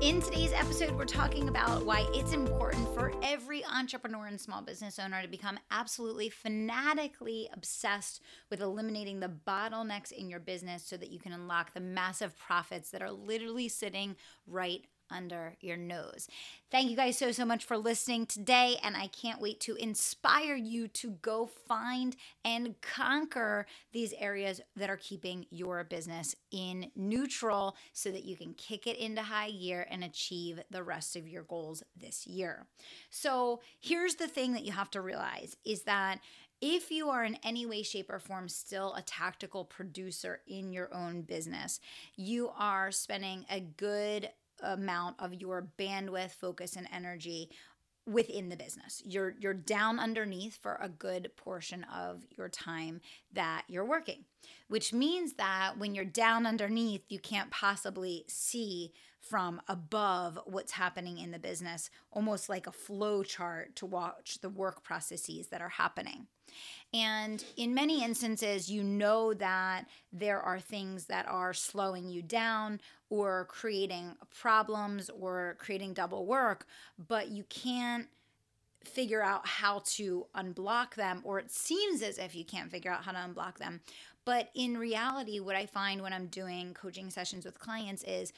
In today's episode, we're talking about why it's important for every entrepreneur and small business owner to become absolutely fanatically obsessed with eliminating the bottlenecks in your business so that you can unlock the massive profits that are literally sitting right under your nose. Thank you guys so, so much for listening today. And I can't wait to inspire you to go find and conquer these areas that are keeping your business in neutral so that you can kick it into high gear and achieve the rest of your goals this year. So, here's the thing that you have to realize is that if you are in any way, shape, or form still a tactical producer in your own business, you are spending a good amount of your bandwidth, focus, and energy within the business. You're you're down underneath for a good portion of your time that you're working, which means that when you're down underneath, you can't possibly see from above what's happening in the business, almost like a flow chart to watch the work processes that are happening. And in many instances, you know that there are things that are slowing you down or creating problems or creating double work, but you can't figure out how to unblock them, or it seems as if you can't figure out how to unblock them. But in reality, what I find when I'm doing coaching sessions with clients is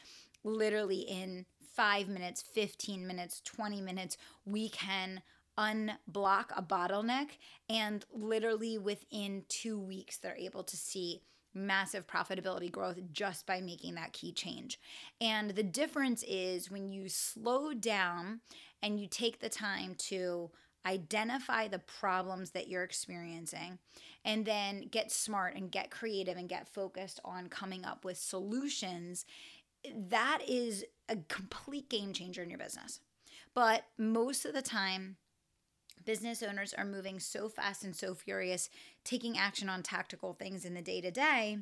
literally in five minutes, 15 minutes, 20 minutes, we can unblock a bottleneck. And literally within two weeks, they're able to see massive profitability growth just by making that key change. And the difference is when you slow down and you take the time to identify the problems that you're experiencing and then get smart and get creative and get focused on coming up with solutions that is a complete game changer in your business but most of the time business owners are moving so fast and so furious, taking action on tactical things in the day to day,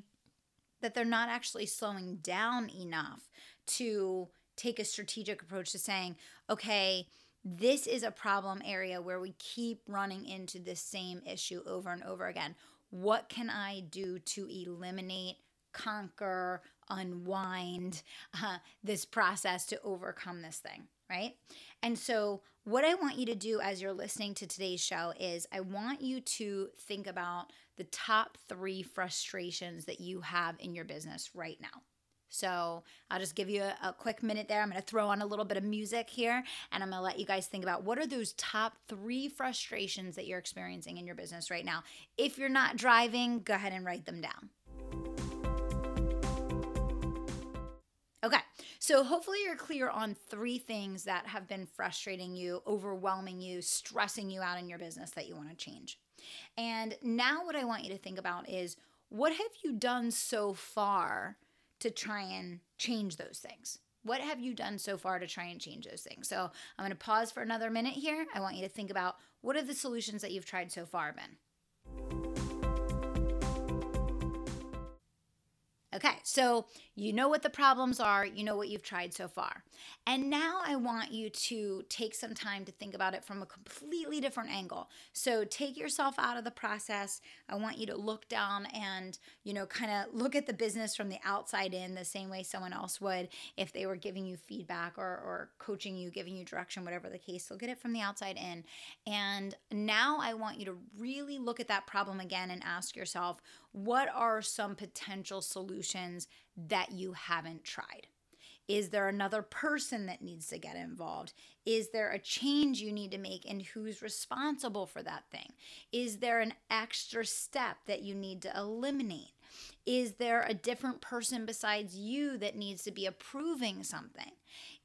that they're not actually slowing down enough to take a strategic approach to saying, okay, this is a problem area where we keep running into this same issue over and over again. What can I do to eliminate, conquer, unwind uh, this process to overcome this thing? Right. And so, what I want you to do as you're listening to today's show is I want you to think about the top three frustrations that you have in your business right now. So I'll just give you a, a, quick minute there. I'm going to throw on a little bit of music here and I'm going to let you guys think about what are those top three frustrations that you're experiencing in your business right now. If you're not driving, go ahead and write them down. Okay, so hopefully you're clear on three things that have been frustrating you, overwhelming you, stressing you out in your business that you want to change. And now, what I want you to think about is what have you done so far to try and change those things? What have you done so far to try and change those things? So, I'm going to pause for another minute here. I want you to think about what are the solutions that you've tried so far been? Okay, so you know what the problems are, you know what you've tried so far. And now I want you to take some time to think about it from a completely different angle. So take yourself out of the process. I want you to look down and, you know, kind of look at the business from the outside in the same way someone else would if they were giving you feedback or, or coaching you, giving you direction, whatever the case. Look at it from the outside in. And now I want you to really look at that problem again and ask yourself, what are some potential solutions that you haven't tried? Is there another person that needs to get involved? Is there a change you need to make and who's responsible for that thing? Is there an extra step that you need to eliminate? Is there a different person besides you that needs to be approving something?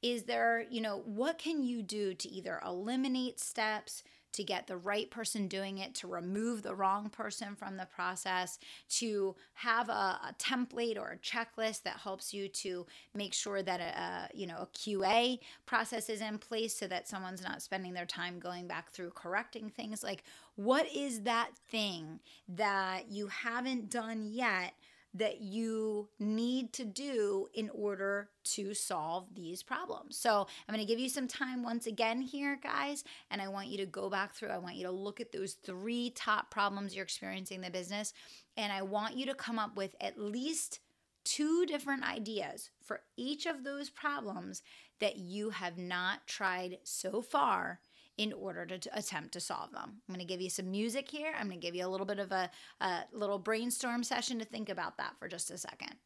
Is there, you know, what can you do to either eliminate steps, to get the right person doing it, to remove the wrong person from the process, to have a, a template or a checklist that helps you to make sure that a, a you know a QA process is in place so that someone's not spending their time going back through correcting things. Like, what is that thing that you haven't done yet? That you need to do in order to solve these problems. So, I'm going to give you some time once again here, guys, and I want you to go back through. I want you to look at those three top problems you're experiencing in the business, and I want you to come up with at least two different ideas for each of those problems that you have not tried so far in order to, attempt to solve them. I'm going to give you some music here. I'm going to give you a little bit of a, a little brainstorm session to think about that for just a second.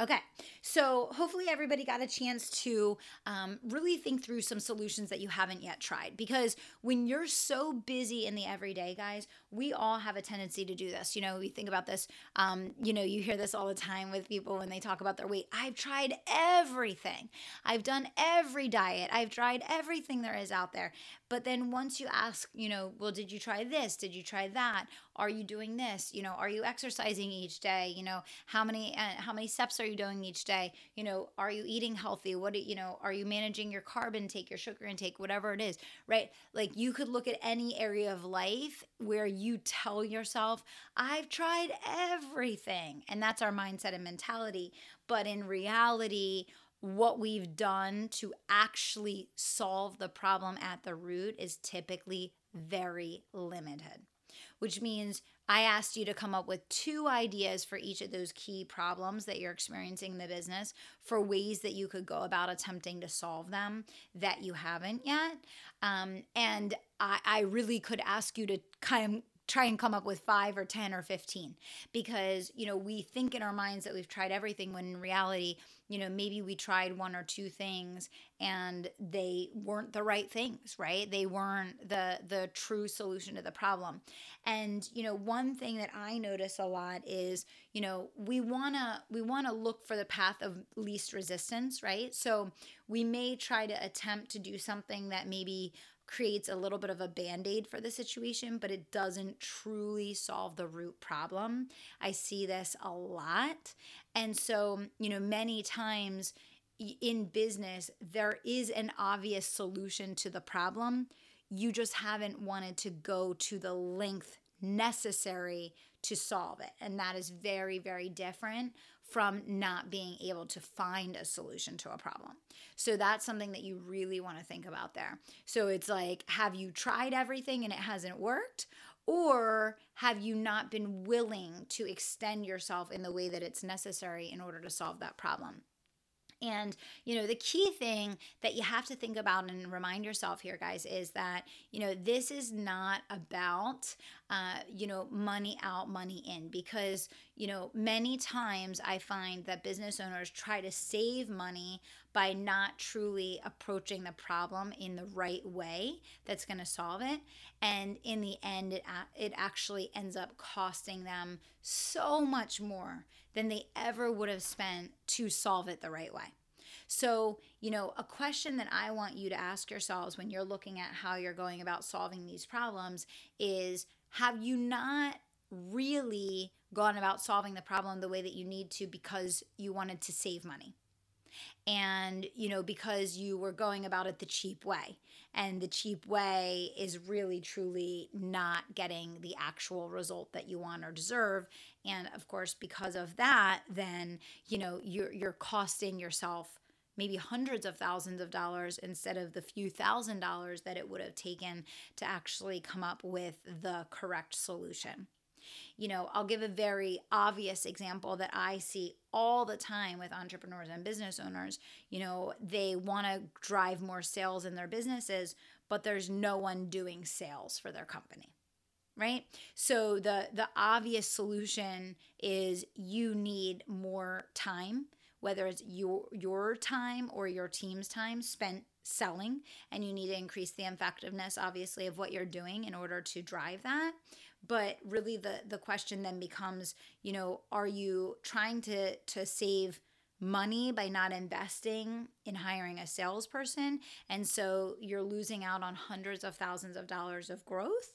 Okay, so hopefully everybody got a chance to um, really think through some solutions that you haven't yet tried. Because when you're so busy in the everyday, guys, we all have a tendency to do this. You know, we think about this. Um, you know, you hear this all the time with people when they talk about their weight. I've tried everything. I've done every diet. I've tried everything there is out there. But then once you ask, you know, well, did you try this? Did you try that? Are you doing this? You know, are you exercising each day? You know, how many uh, how many steps are you doing each day? You know, are you eating healthy? What do you know? Are you managing your carb intake, your sugar intake, whatever it is, right? Like you could look at any area of life where you tell yourself, "I've tried everything," and that's our mindset and mentality. But in reality, what we've done to actually solve the problem at the root is typically very limited, which means I asked you to come up with two ideas for each of those key problems that you're experiencing in the business for ways that you could go about attempting to solve them that you haven't yet. Um, and I, I really could ask you to kind of try and come up with five or 10 or 15 because, you know, we think in our minds that we've tried everything when in reality, you know, maybe we tried one or two things and they weren't the right things, right? They weren't the the true solution to the problem. And, you know, one thing that I notice a lot is, you know, we want to we want to look for the path of least resistance, right? So, we may try to attempt to do something that maybe creates a little bit of a band aid for the situation, but it doesn't truly solve the root problem. I see this a lot. And so, you know, many times in business, there is an obvious solution to the problem. You just haven't wanted to go to the length necessary to solve it. And that is very, very different from not being able to find a solution to a problem. So that's something that you really want to think about there. So it's like, have you tried everything and it hasn't worked? Or have you not been willing to extend yourself in the way that it's necessary in order to solve that problem? And, you know, the key thing that you have to think about and remind yourself here, guys, is that, you know, this is not about, uh, you know, money out, money in, because, you know, many times I find that business owners try to save money by not truly approaching the problem in the right way that's going to solve it. And in the end, it, it actually ends up costing them so much more than they ever would have spent to solve it the right way. So, you know, a question that I want you to ask yourselves when you're looking at how you're going about solving these problems is have you not really gone about solving the problem the way that you need to because you wanted to save money? And you know because you were going about it the cheap way. And the cheap way is really truly not getting the actual result that you want or deserve. And of course because of that then you know you're you're costing yourself maybe hundreds of thousands of dollars instead of the few thousand dollars that it would have taken to actually come up with the correct solution you know, I'll give a very obvious example that I see all the time with entrepreneurs and business owners. You know, they want to drive more sales in their businesses, but there's no one doing sales for their company right so the the obvious solution is you need more time whether it's your your time or your team's time spent selling and you need to increase the effectiveness obviously of what you're doing in order to drive that but really the the question then becomes you know are you trying to to save money by not investing in hiring a salesperson. And so you're losing out on hundreds of thousands of dollars of growth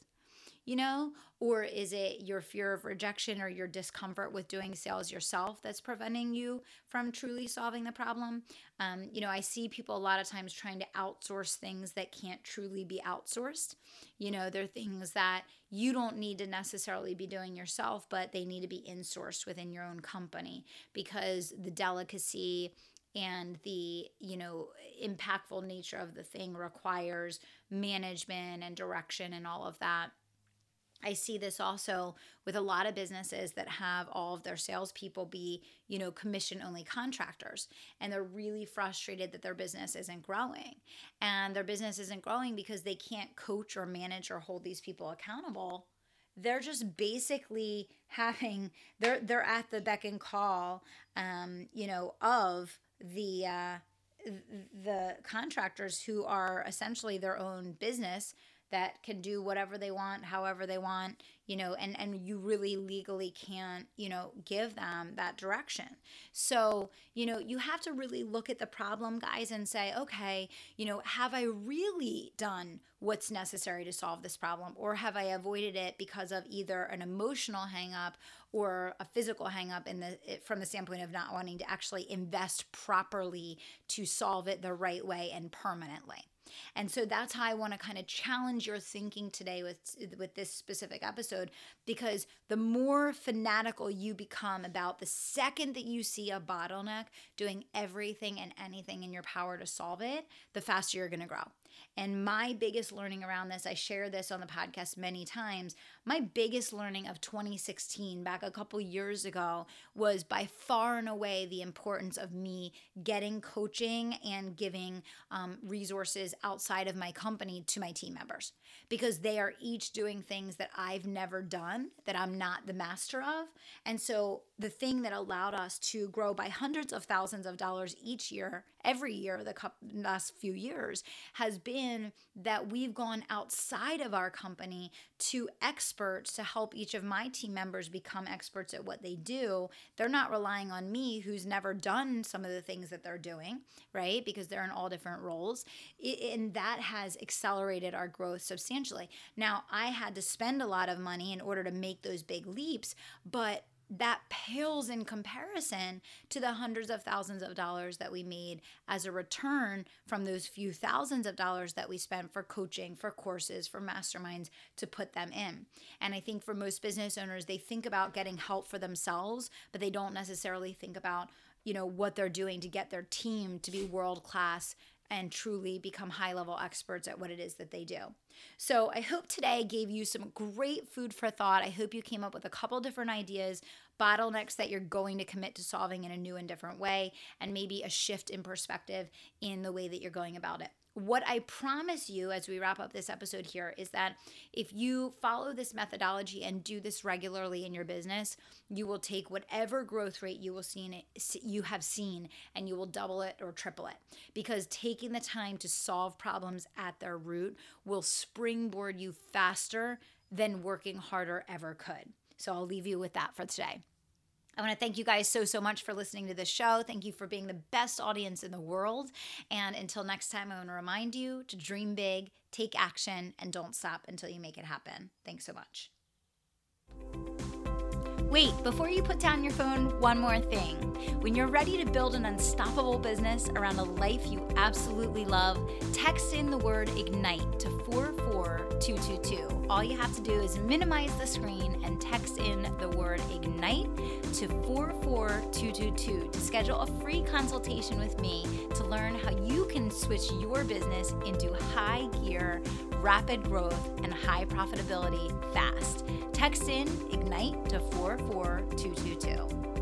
you know? Or is it your fear of rejection or your discomfort with doing sales yourself that's preventing you from truly solving the problem? Um, you know, I see people a lot of times trying to outsource things that can't truly be outsourced. You know, they're things that you don't need to necessarily be doing yourself, but they need to be insourced within your own company because the delicacy and the you know impactful nature of the thing requires management and direction and all of that I see this also with a lot of businesses that have all of their salespeople be, you know, commission only contractors. And they're really frustrated that their business isn't growing. And their business isn't growing because they can't coach or manage or hold these people accountable. They're just basically having they're they're at the beck and call um, you know, of the uh the contractors who are essentially their own business that can do whatever they want, however they want, you know, and and you really legally can't, you know, give them that direction. So, you know, you have to really look at the problem, guys, and say, okay, you know, have I really done what's necessary to solve this problem or have I avoided it because of either an emotional hangup or a physical hangup in the from the standpoint of not wanting to actually invest properly to solve it the right way and permanently. And so that's how I want to kind of challenge your thinking today with with this specific episode because the more fanatical you become about the second that you see a bottleneck doing everything and anything in your power to solve it, the faster you're going to grow. And my biggest learning around this, I share this on the podcast many times. My biggest learning of 2016, back a couple years ago, was by far and away the importance of me getting coaching and giving um, resources outside of my company to my team members because they are each doing things that I've never done, that I'm not the master of. And so the thing that allowed us to grow by hundreds of thousands of dollars each year, every year, the last few years, has been that we've gone outside of our company to experts to help each of my team members become experts at what they do. They're not relying on me, who's never done some of the things that they're doing, right? Because they're in all different roles. And that has accelerated our growth substantially. Now, I had to spend a lot of money in order to make those big leaps, but that pales in comparison to the hundreds of thousands of dollars that we made as a return from those few thousands of dollars that we spent for coaching, for courses, for masterminds to put them in. And I think for most business owners, they think about getting help for themselves, but they don't necessarily think about you know what they're doing to get their team to be world class and truly become high level experts at what it is that they do. So, I hope today gave you some great food for thought. I hope you came up with a couple different ideas, bottlenecks that you're going to commit to solving in a new and different way, and maybe a shift in perspective in the way that you're going about it what I promise you as we wrap up this episode here is that if you follow this methodology and do this regularly in your business, you will take whatever growth rate you will see in it, you have seen and you will double it or triple it. Because taking the time to solve problems at their root will springboard you faster than working harder ever could. So I'll leave you with that for today. I want to thank you guys so, so much for listening to this show. Thank you for being the best audience in the world. And until next time, I want to remind you to dream big, take action, and don't stop until you make it happen. Thanks so much. Wait, before you put down your phone, one more thing. When you're ready to build an unstoppable business around a life you absolutely love, text in the word IGNITE to 44222. All you have to do is minimize the screen and text in the word IGNITE to 44222 to schedule a free consultation with me to learn how you can switch your business into high gear, rapid growth, and high profitability fast. Text in IGNITE to 44222.